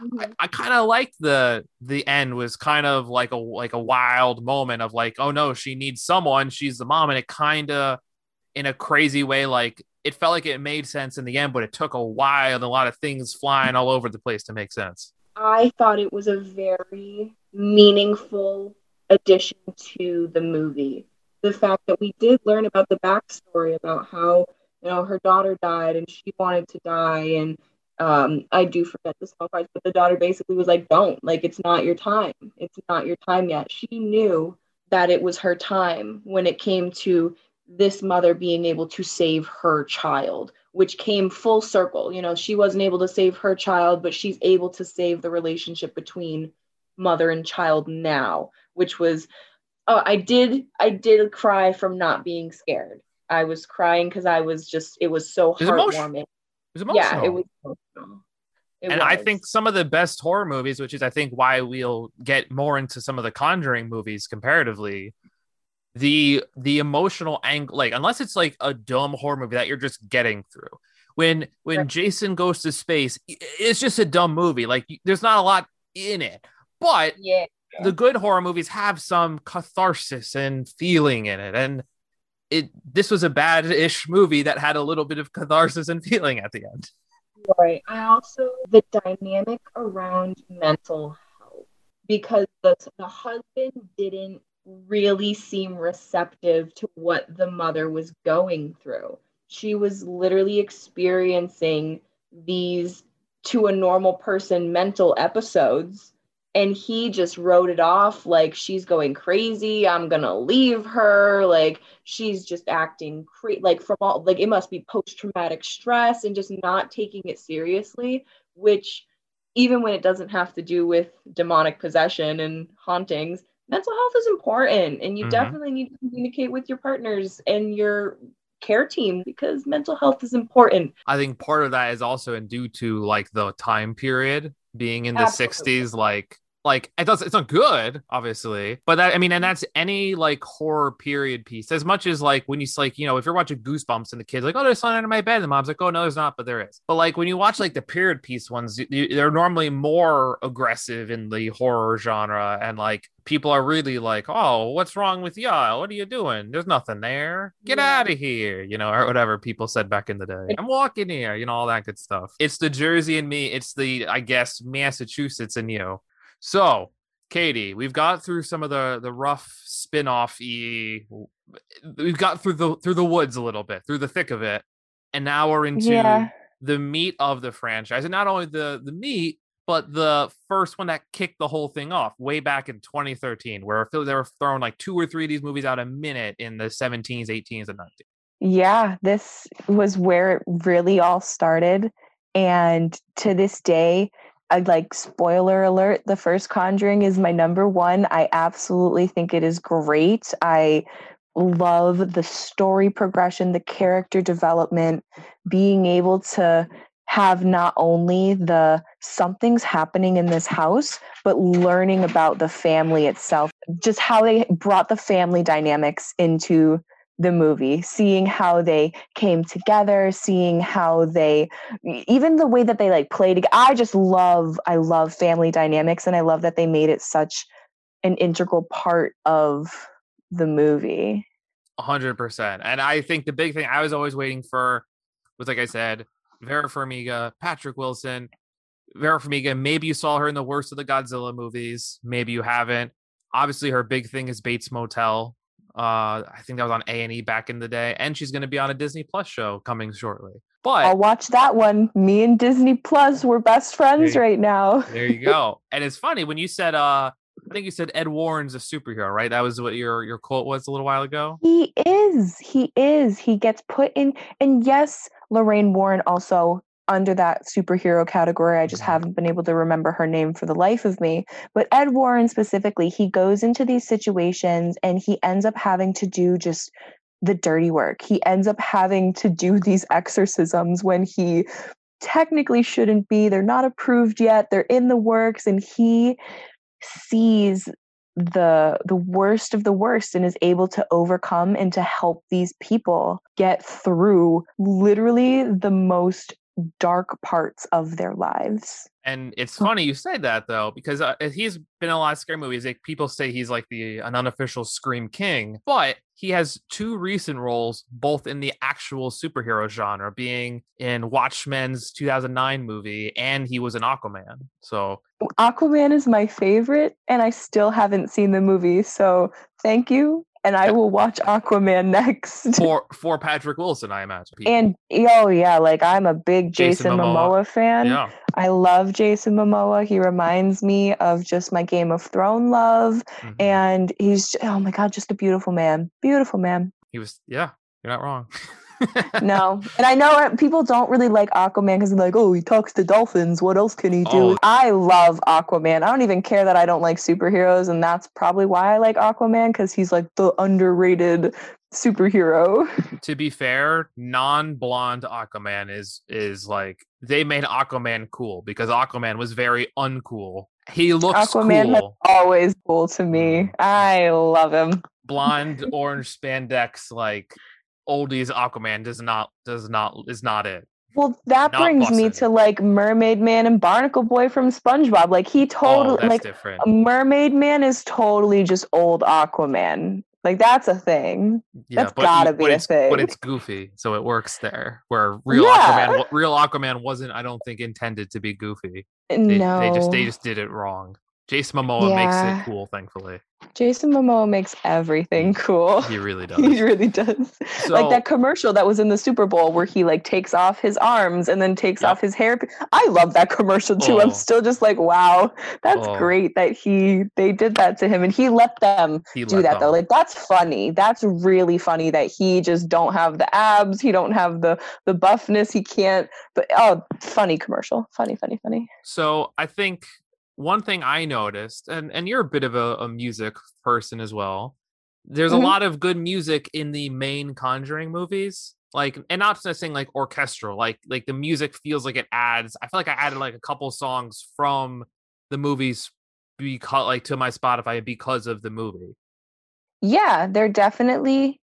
Mm-hmm. I, I kind of liked the the end was kind of like a like a wild moment of like, oh no, she needs someone. She's the mom, and it kind of in a crazy way, like it felt like it made sense in the end, but it took a while and a lot of things flying all over the place to make sense. I thought it was a very meaningful addition to the movie. The fact that we did learn about the backstory about how you know her daughter died and she wanted to die and um, I do forget the small parts, but the daughter basically was like, "Don't like it's not your time. It's not your time yet." She knew that it was her time when it came to this mother being able to save her child, which came full circle. You know, she wasn't able to save her child, but she's able to save the relationship between mother and child now, which was oh, I did I did cry from not being scared. I was crying because I was just it was so heartwarming. Was emotional. Yeah, it was emotional. It and was. I think some of the best horror movies, which is I think why we'll get more into some of the Conjuring movies comparatively, the the emotional angle, like unless it's like a dumb horror movie that you're just getting through. When when Right. Jason goes to space, it's just a dumb movie. Like there's not a lot in it, but yeah. the good horror movies have some catharsis and feeling in it, and it this was a bad-ish movie that had a little bit of catharsis and feeling at the end. Right. I also the dynamic around mental health because the the husband didn't really seem receptive to what the mother was going through. She was literally experiencing these to a normal person mental episodes and he just wrote it off like she's going crazy i'm gonna leave her like she's just acting cra- like from all like it must be post-traumatic stress and just not taking it seriously which even when it doesn't have to do with demonic possession and hauntings mental health is important and you Mhm. definitely need to communicate with your partners and your care team because mental health is important I think part of that is also in due to like the time period being in the Absolutely. 60s like like it does it's not good obviously but that i mean and that's any like horror period piece. As much as like when you like you know if you're watching goosebumps and the kids like oh there's something under my bed and the mom's like oh no there's not but there is. But like when you watch like the period piece ones you, they're normally more aggressive in the horror genre and like people are really like oh what's wrong with y'all? What are you doing? There's nothing there. Get Yeah. out of here you know or whatever people said back in the day. I'm walking here you know all that good stuff. It's the jersey in me it's the i guess massachusetts in you so, Katie, we've got through some of the the rough spin-off y we've got through the through the woods a little bit, through the thick of it. And now we're into Yeah. the meat of the franchise. And not only the the meat, but the first one that kicked the whole thing off way back in 2013, where they were throwing like two or three of these movies out a minute in the 17s, 18s, and 19s. Yeah, this was where it really all started. And to this day, I'd like spoiler alert, the first Conjuring is my number one. I absolutely think it is great. I love the story progression, the character development, being able to have not only the something's happening in this house, but learning about the family itself, just how they brought the family dynamics into the movie, seeing how they came together, seeing how they even the way that they like played. I just love I love family dynamics and I love that they made it such an integral part of the movie. A hundred percent. And I think the big thing I was always waiting for was, like I said, Vera Farmiga, Patrick Wilson. Vera Farmiga, maybe you saw her in the worst of the Godzilla movies. Maybe you haven't. Obviously, her big thing is Bates Motel. Uh, I think that was on A and E back in the day, and she's going to be on a Disney Plus show coming shortly. But I'll watch that one. Me and Disney Plus, we're best friends There- right now. there you go. and it's funny when you said, uh, I think you said Ed Warren's a superhero, right? That was what your your quote was a little while ago. He is. He is. He gets put in. And yes, Lorraine Warren also under that superhero category. I just Mhm. haven't been able to remember her name for the life of me. But Ed Warren specifically, he goes into these situations and he ends up having to do just the dirty work. He ends up having to do these exorcisms when he technically shouldn't be. They're not approved yet. They're in the works and he sees the the worst of the worst and is able to overcome and to help these people get through literally the most dark parts of their lives. And it's funny you say that though, because uh, he's been in a lot of scary movies. Like people say he's like the an unofficial Scream King, but he has two recent roles, both in the actual superhero genre, being in Watchmen's 2009 movie, and he was an Aquaman. So Aquaman is my favorite, and I still haven't seen the movie. So thank you, and I will watch Aquaman next. for for Patrick Wilson, I imagine. And oh yeah, like I'm a big Jason, Jason Momoa. Momoa. fan. yeah, I love Jason Momoa. He reminds me of just my Game of Thrones love, mhm. and he's oh my god, just a beautiful man, beautiful man. he was. Yeah, you're not wrong. No, and I know uh, people don't really like Aquaman because they're like, oh, he talks to dolphins. What else can he do? Oh. I love Aquaman. I don't even care that I don't like superheroes, and that's probably why I like Aquaman because he's like the underrated superhero. to be fair, non-blonde Aquaman is is like they made Aquaman cool because Aquaman was very uncool. He looks Aquaman cool. always cool to me. I love him. Blonde orange spandex like oldies Aquaman does not does not is not it. Well, that Not brings me to like Mermaid Man and Barnacle Boy from SpongeBob. Like he Oh, totally that's like different. Mermaid Man is totally just old Aquaman. Like that's a thing. Yeah, that's gotta you- be a thing. but it's goofy, so it works there. Where real Yeah. Aquaman, real Aquaman wasn't, I don't think, intended to be goofy. They, no, they just they just did it wrong. Jason Momoa makes it cool, thankfully. Jason Momoa makes everything cool. He really does. He really does. So- like that commercial that was in the Super Bowl where he like takes off his arms and then takes Yep. off his hair. I love that commercial too. I'm Oh. still just like, wow, that's Oh. great that he they did that to him and he let them He do let that though. Like that's funny. That's really funny that he just don't have the abs, he don't have the the buffness, he can't. But oh, funny commercial, funny, funny, funny. So I think one thing I noticed, and and you're a bit of a, a music person as well. There's Mhm. a lot of good music in the main Conjuring movies, like, and not just saying like orchestral, like like the music feels like it adds. I feel like I added like a couple songs from the movies because like to my Spotify because of the movie. Yeah, there definitely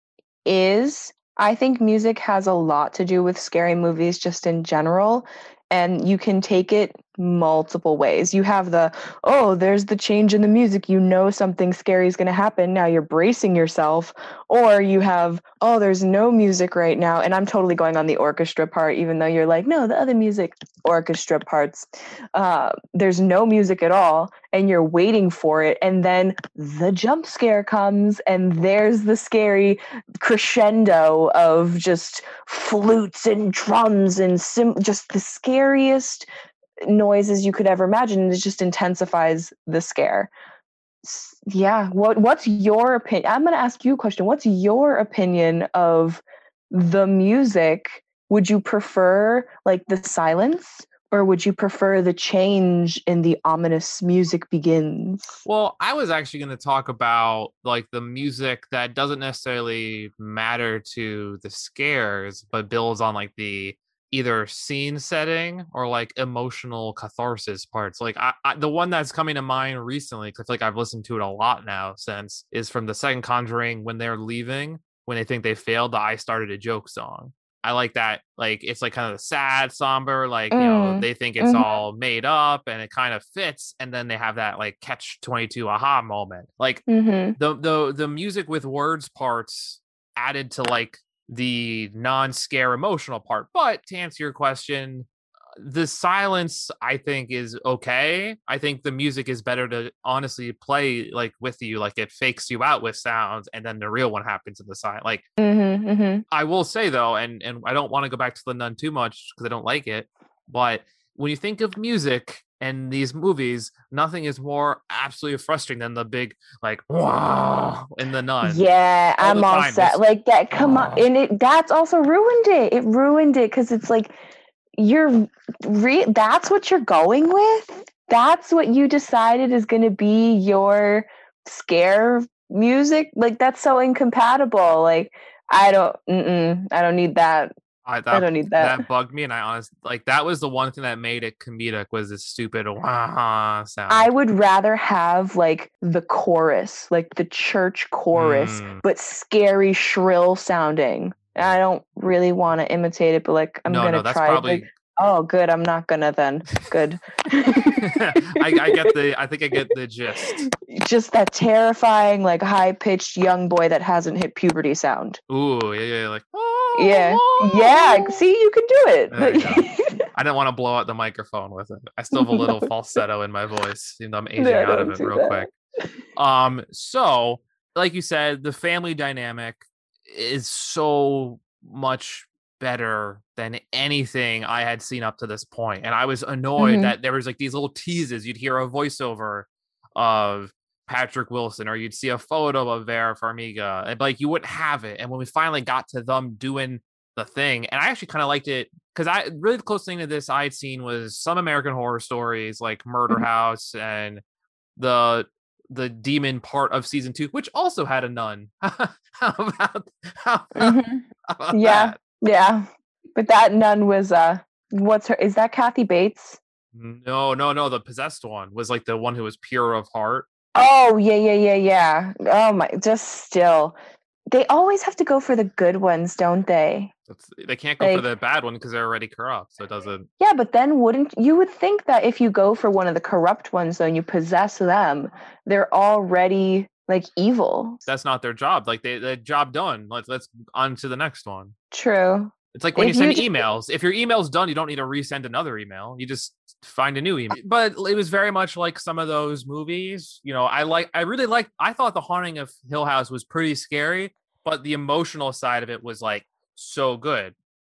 is. I think music has a lot to do with scary movies just in general. And you can take it multiple ways. You have the, oh, there's the change in the music. You know something scary is going to happen. Now you're bracing yourself. Or you have, oh, there's no music right now. And I'm totally going on the orchestra part, even though you're like, no, the other music orchestra parts. Uh, there's no music at all. And you're waiting for it. And then the jump scare comes, and there's the scary crescendo of just flutes and drums and sim- just the scariest noises you could ever imagine. It just intensifies the scare. Yeah. What What's your opinion? I'm going to ask you a question. What's your opinion of the music? Would you prefer like the silence? Or would you prefer the change in the ominous music begins? Well, I was actually going to talk about like the music that doesn't necessarily matter to the scares, but builds on like the either scene setting or like emotional catharsis parts. Like I, I, the one that's coming to mind recently, because I feel like I've listened to it a lot now since, is from the second Conjuring when they're leaving, when they think they failed. The "I Started a Joke" song. I like that. Like it's like kind of sad, somber. Like you know, Mm, they think it's mhm. all made up and it kind of fits, and then they have that like catch twenty two aha moment. Like Mm-hmm. the the the music with words parts added to like the non-scare emotional part. But to answer your question, the silence I think is okay. I think the music is better to honestly play like with you, like it fakes you out with sounds, and then the real one happens in the side. Like Mm-hmm. Mm-hmm. I will say though, and and I don't want to go back to the nun too much because I don't like it, but when you think of music and these movies, nothing is more absolutely frustrating than the big like wow in the nun. Yeah, all I'm all set. Like that. Come on, Oh. and it that's also ruined it. It ruined it because it's like you're re- that's what you're going with. That's what you decided is going to be your scare music. Like that's so incompatible. Like I don't. I don't need that. I, I that, don't need that. that bugged me, and I honestly like that was the one thing that made it comedic was this stupid wah sound. I would rather have like the chorus, like the church chorus, Mm. but scary, shrill sounding. I don't really want to imitate it, but like I'm no, gonna no, that's try. probably Like, Oh, good. I'm not gonna then. Good. I, I get the. I think I get the gist. Just that terrifying, like high pitched young boy that hasn't hit puberty sound. Ooh, yeah, yeah, like. Yeah. Yeah. See, you can do it. I didn't want to blow out the microphone with it. I still have a little falsetto in my voice, even though I'm aging Yeah, out of it real that. quick. Um, so like you said, the family dynamic is so much better than anything I had seen up to this point. And I was annoyed Mhm. that there was like these little teases. You'd hear a voiceover of Patrick Wilson, or you'd see a photo of Vera Farmiga, and like you wouldn't have it. And when we finally got to them doing the thing, and I actually kind of liked it because I really the closest thing to this I had seen was some American horror stories like Murder Mhm. House and the the demon part of season two, which also had a nun. how about, how about, Mhm. how about Yeah. that? Yeah. But that nun was uh what's her is that Kathy Bates? No, no, no. The possessed one was like the one who was pure of heart. Oh yeah, yeah, yeah, yeah. Oh my just still. They always have to go for the good ones, don't they? That's, they can't go for the bad one because they're already corrupt. So it doesn't. Yeah, but then wouldn't you would think that if you go for one of the corrupt ones though and you possess them, they're already like evil. That's not their job. Like they, the job done. Let's let's on to the next one. True. It's like when If you you send ju- emails. If your email's done, you don't need to resend another email. You just find a new uh email. But it was very much like some of those movies. You know, I like. I really like. I thought the Haunting of Hill House was pretty scary, but the emotional side of it was like so good.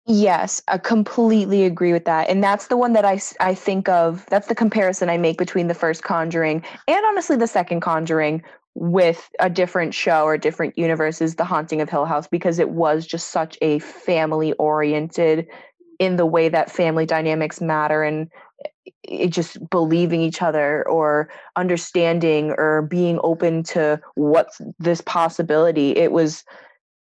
Yes, I completely agree with that. And that's the one that I, I think of. That's the comparison I make between the first Conjuring and honestly the second Conjuring with a different show or different universe is The Haunting of Hill House because it was just such a family oriented in the way that family dynamics matter and it just believing each other or understanding or being open to what's this possibility. It was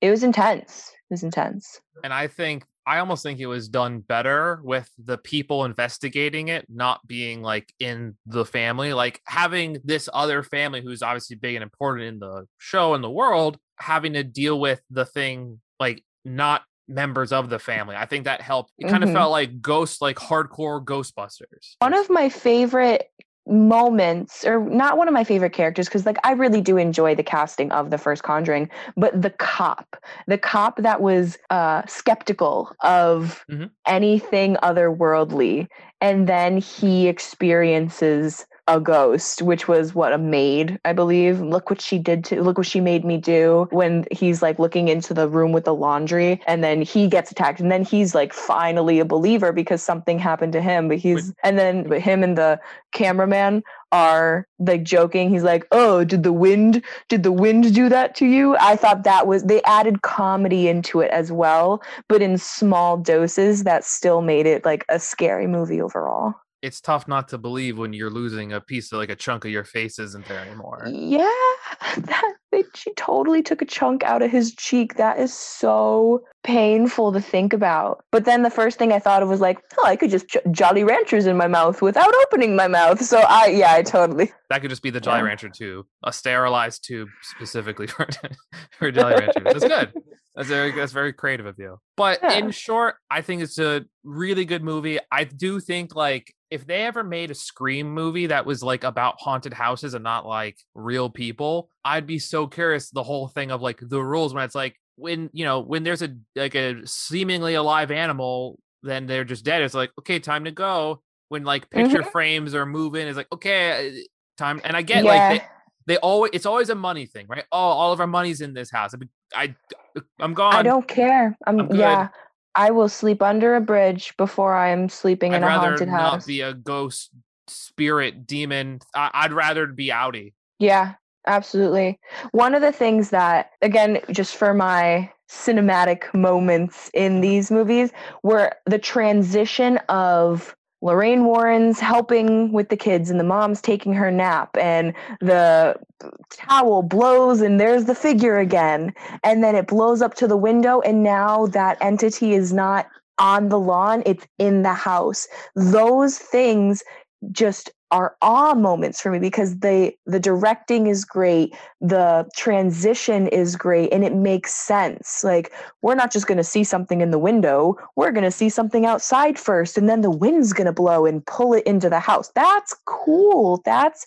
it was intense. It was intense. And I think I almost think it was done better with the people investigating it not being like in the family, like having this other family who's obviously big and important in the show and the world, having to deal with the thing like not members of the family. I think that helped. It kind of Mhm. felt like ghost, like hardcore Ghostbusters. one of my favorite moments or not one of my favorite characters because like i really do enjoy the casting of the first conjuring but the cop the cop that was uh skeptical of Mhm. anything otherworldly and then he experiences a ghost which was what a maid i believe. Look what she did to look what she made me do when he's like looking into the room with the laundry and then he gets attacked and then he's like finally a believer because something happened to him but he's and then but him and the cameraman are like joking. He's like oh did the wind did the wind do that to you? I thought that was they added comedy into it as well but in small doses that still made it like a scary movie overall It's tough not to believe when you're losing a piece of like a chunk of your face isn't there anymore. Yeah, that they, she totally took a chunk out of his cheek. That is so painful to think about. But then the first thing I thought of was like, oh, I could just j- Jolly Ranchers in my mouth without opening my mouth. So I, yeah, I totally. That could just be the Jolly Yeah. Rancher tube, a sterilized tube specifically for for Jolly Ranchers. That's good. That's very that's very creative of you. But Yeah. in short, I think it's a really good movie. I do think like if they ever made a Scream movie that was like about haunted houses and not like real people, I'd be so curious the whole thing of like the rules when it's like when you know when there's a like a seemingly alive animal, then they're just dead. It's like okay, time to go. When like picture frames are moving, it's like okay, uh, time. And I get yeah. like they, they always it's always a money thing, right? Oh, all of our money's in this house. I, I I'm gone. I don't care. I'm, I'm yeah. I will sleep under a bridge before I am sleeping I'd in a rather haunted not house. be a ghost spirit demon. I, I'd rather be outie. Yeah, absolutely. One of the things that, again, just for my cinematic moments in these movies, were the transition of Lorraine Warren's helping with the kids and the mom's taking her nap, and the towel blows, and there's the figure again. And then it blows up to the window, and now that entity is not on the lawn, it's in the house. Those things just are awe moments for me because they the directing is great the transition is great and it makes sense. Like we're not just going to see something in the window we're going to see something outside first and then the wind's going to blow and pull it into the house. That's cool. That's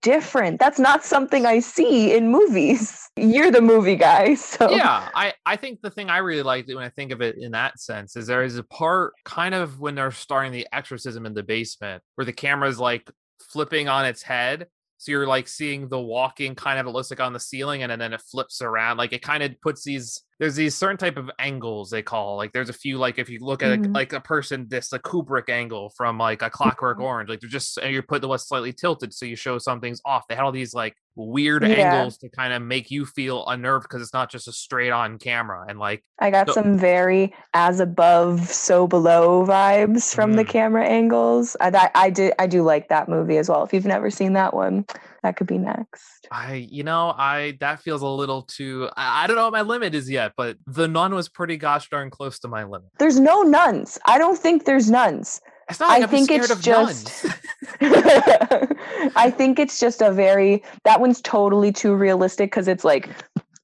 different. That's not something i see in movies. You're the movie guy so. Yeah i i think the thing i really liked when i think of it in that sense is there is a part kind of when they're starting the exorcism in the basement where the camera's like flipping on its head. So you're like seeing the walking kind of it looks like on the ceiling and then it flips around. Like it kind of puts these there's these certain type of angles they call like there's a few like if you look at mm-hmm. a, like a person this a Kubrick angle from like a Clockwork mm-hmm. Orange like they're just you put the what's slightly tilted so you show something's off. They had all these like weird yeah. angles to kind of make you feel unnerved because it's not just a straight on camera and like I got so- some very as above so below vibes from mm. the camera angles. I, I I did I do like that movie as well. If you've never seen that one, that could be next. I, you know, I that feels a little too. I, I, don't know what my limit is yet, but the nun was pretty gosh darn close to my limit. There's no nuns. I don't think there's nuns. Like I think it's just. I think it's just a very that one's totally too realistic because it's like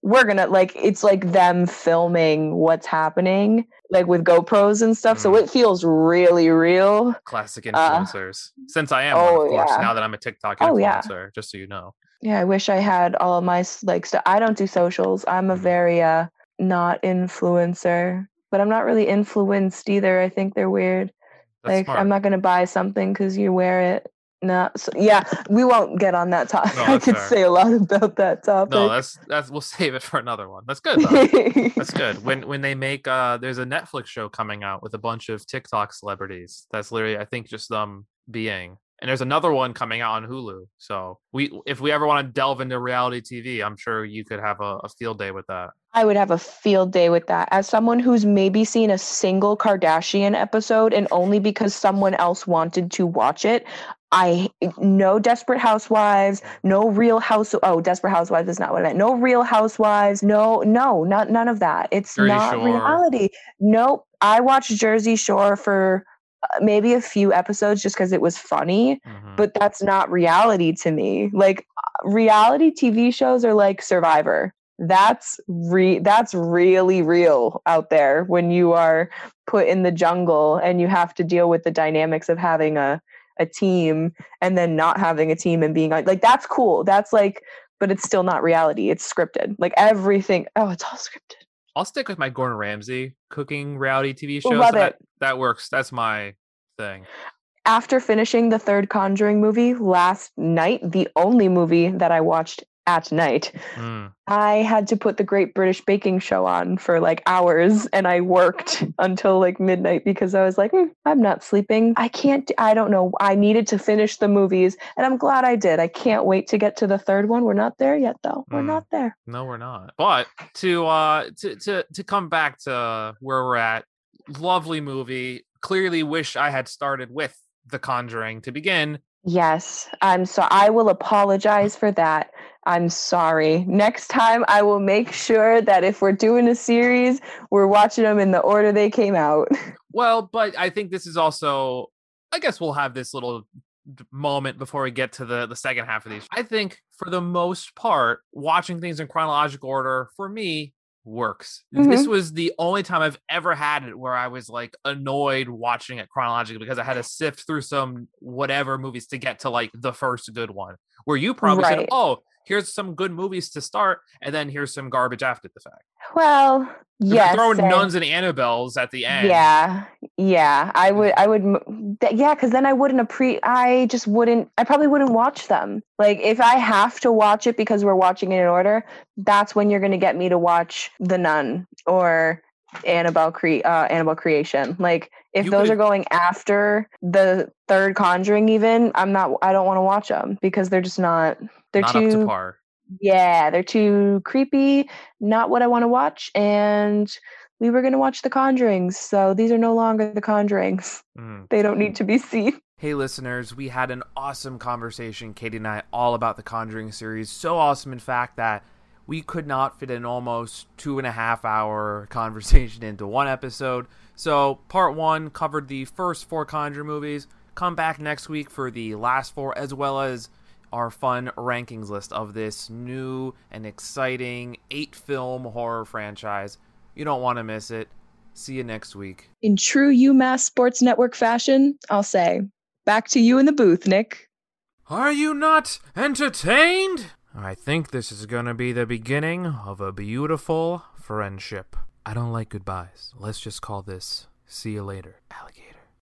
we're gonna like it's like them filming what's happening like with GoPros and stuff. Mm. So it feels really real. Classic uh, influencers. Uh, Since I am, oh, one, of course, yeah. now that I'm a TikTok influencer, oh, yeah. just so you know. Yeah, I wish I had all of my like stuff. I don't do socials. I'm a mm-hmm. very uh not influencer, but I'm not really influenced either. I think they're weird. That's like smart. I'm not gonna buy something because you wear it. No, so, yeah, we won't get on that topic. No, I could fair. say a lot about that topic. No, that's that's we'll save it for another one. That's good. that's good. When when they make uh, there's a Netflix show coming out with a bunch of TikTok celebrities. That's literally I think just them being. And there's another one coming out on Hulu. So we if we ever want to delve into reality TV, I'm sure you could have a, a field day with that. I would have a field day with that. As someone who's maybe seen a single Kardashian episode and only because someone else wanted to watch it, I no Desperate Housewives, no Real House. Oh, Desperate Housewives is not what I meant. No Real Housewives. No, no, not none of that. It's Jersey not Shore. reality. Nope. I watched Jersey Shore for uh, maybe a few episodes just because it was funny, mm-hmm. but that's not reality to me. Like uh, reality TV shows are like Survivor. That's re that's really real out there when you are put in the jungle and you have to deal with the dynamics of having a a team and then not having a team and being like that's cool. That's like but it's still not reality. It's scripted. Like everything oh it's all scripted. I'll stick with my gordon ramsay cooking reality tv shows Love that, it. that works. That's my thing. After finishing the third conjuring movie last night the only movie that i watched at night. Mm. I had to put the Great British Baking Show on for like hours and I worked until like midnight because I was like, mm, I'm not sleeping. I can't, I don't know. I needed to finish the movies and I'm glad I did. I can't wait to get to the third one. We're not there yet though. We're mm. not there. No, we're not. But to, uh, to, to, to come back to where we're at, lovely movie. Clearly wish I had started with The Conjuring to begin. Yes, I'm so I will apologize for that. I'm sorry. Next time, I will make sure that if we're doing a series, we're watching them in the order they came out. Well, but I think this is also, I guess we'll have this little moment before we get to the the second half of these. I think for the most part, watching things in chronological order for me works. Mm-hmm. This was the only time I've ever had it where I was like annoyed watching it chronologically because I had to sift through some whatever movies to get to like the first good one. Where you probably right. said, "Oh, here's some good movies to start, and then here's some garbage after the fact. Well, yeah, throwing nuns and Annabelles at the end. Yeah, yeah, I would, I would, yeah, because then I wouldn't appreciate. I just wouldn't. I probably wouldn't watch them. Like if I have to watch it because we're watching it in order, that's when you're going to get me to watch The Nun or Annabelle cre- uh, Annabelle creation. Like if you those are going after the third Conjuring, even I'm not. I don't want to watch them because they're just not. They're not too. To par. Yeah, they're too creepy. Not what I want to watch. And we were going to watch The Conjurings, so these are no longer The Conjurings. Mm. They don't need to be seen. Hey, listeners, we had an awesome conversation, Katie and I, all about the Conjuring series. So awesome, in fact, that we could not fit an almost two and a half hour conversation into one episode. So, part one covered the first four Conjure movies. come back next week for the last four, as well as our fun rankings list of this new and exciting eight film horror franchise. You don't want to miss it. See you next week. In true UMass Sports Network fashion, I'll say, back to you in the booth, Nick. Are you not entertained? I think this is going to be the beginning of a beautiful friendship. I don't like goodbyes. Let's just call this see you later.